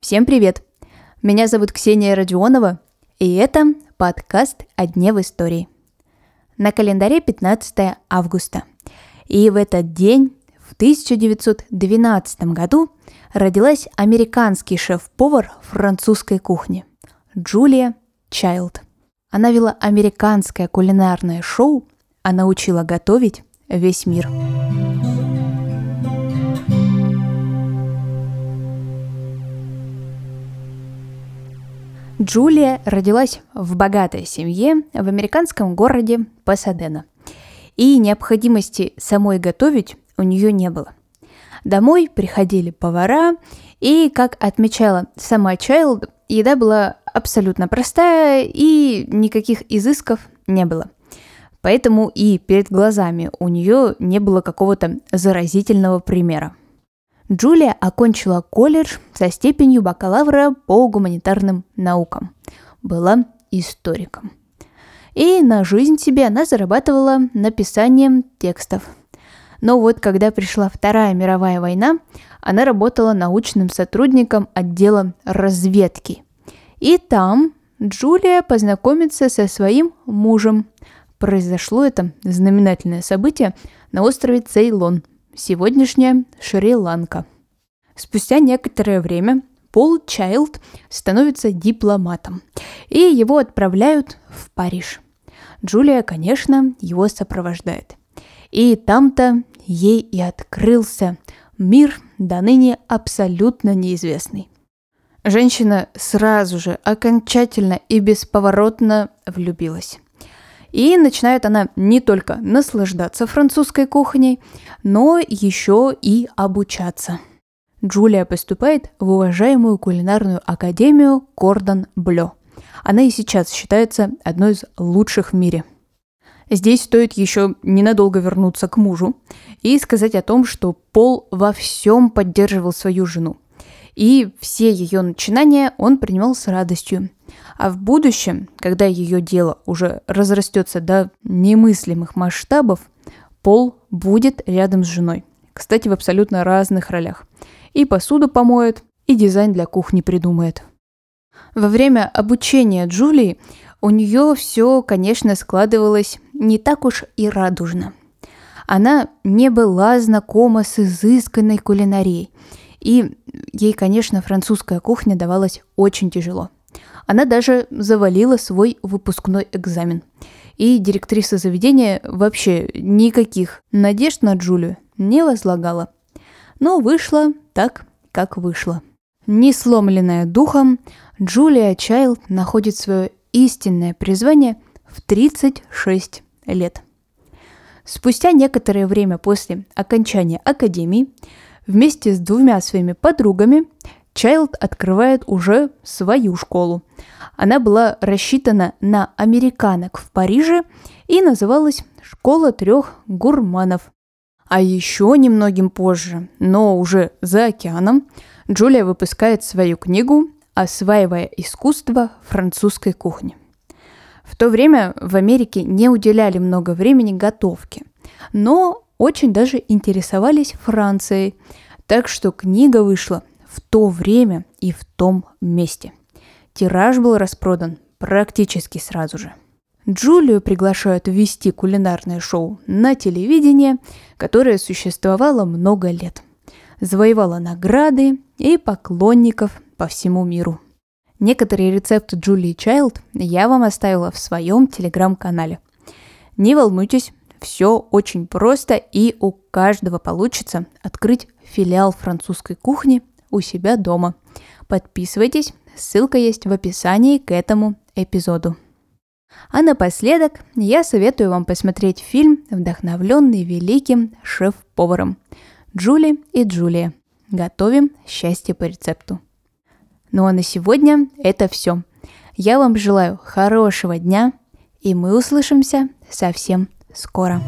Всем привет! Меня зовут Ксения Родионова, и это подкаст «О дне в истории». На календаре 15 августа. И в этот день, в 1912 году, родилась американский шеф-повар французской кухни Джулия Чайлд. Она вела американское кулинарное шоу, а научила готовить весь мир. Джулия родилась в богатой семье в американском городе Пасадена. И необходимости самой готовить у нее не было. Домой приходили повара, и, как отмечала сама Чайлд, еда была абсолютно простая и никаких изысков не было. Поэтому и перед глазами у нее не было какого-то заразительного примера. Джулия окончила колледж со степенью бакалавра по гуманитарным наукам. Была историком. И на жизнь себе она зарабатывала написанием текстов. Но вот когда пришла Вторая мировая война, она работала научным сотрудником отдела разведки. И там Джулия познакомится со своим мужем. Произошло это знаменательное событие на острове Цейлон, сегодняшняя Шри-Ланка. Спустя некоторое время Пол Чайлд становится дипломатом, и его отправляют в Париж. Джулия, конечно, его сопровождает. И там-то ей и открылся мир, до ныне абсолютно неизвестный. Женщина сразу же окончательно и бесповоротно влюбилась. И начинает она не только наслаждаться французской кухней, но еще и обучаться. Джулия поступает в уважаемую кулинарную академию Кордон Блё. Она и сейчас считается одной из лучших в мире – Здесь стоит еще ненадолго вернуться к мужу и сказать о том, что Пол во всем поддерживал свою жену. И все ее начинания он принимал с радостью. А в будущем, когда ее дело уже разрастется до немыслимых масштабов, Пол будет рядом с женой. Кстати, в абсолютно разных ролях. И посуду помоет, и дизайн для кухни придумает. Во время обучения Джулии у нее все, конечно, складывалось не так уж и радужно. Она не была знакома с изысканной кулинарией, и ей, конечно, французская кухня давалась очень тяжело. Она даже завалила свой выпускной экзамен. И директриса заведения вообще никаких надежд на Джулию не возлагала. Но вышло так, как вышло. Не сломленная духом, Джулия Чайлд находит свое истинное призвание в 36 лет. Спустя некоторое время после окончания академии, вместе с двумя своими подругами, Чайлд открывает уже свою школу. Она была рассчитана на американок в Париже и называлась «Школа трех гурманов». А еще немногим позже, но уже за океаном, Джулия выпускает свою книгу «Осваивая искусство французской кухни». В то время в Америке не уделяли много времени готовке, но очень даже интересовались Францией, так что книга вышла в то время и в том месте. Тираж был распродан практически сразу же. Джулию приглашают вести кулинарное шоу на телевидение, которое существовало много лет. Завоевало награды и поклонников по всему миру. Некоторые рецепты Джулии Чайлд я вам оставила в своем телеграм-канале. Не волнуйтесь, все очень просто и у каждого получится открыть филиал французской кухни у себя дома. Подписывайтесь, ссылка есть в описании к этому эпизоду. А напоследок я советую вам посмотреть фильм, вдохновленный великим шеф-поваром Джули и Джулия. Готовим счастье по рецепту. Ну а на сегодня это все. Я вам желаю хорошего дня, и мы услышимся совсем скоро.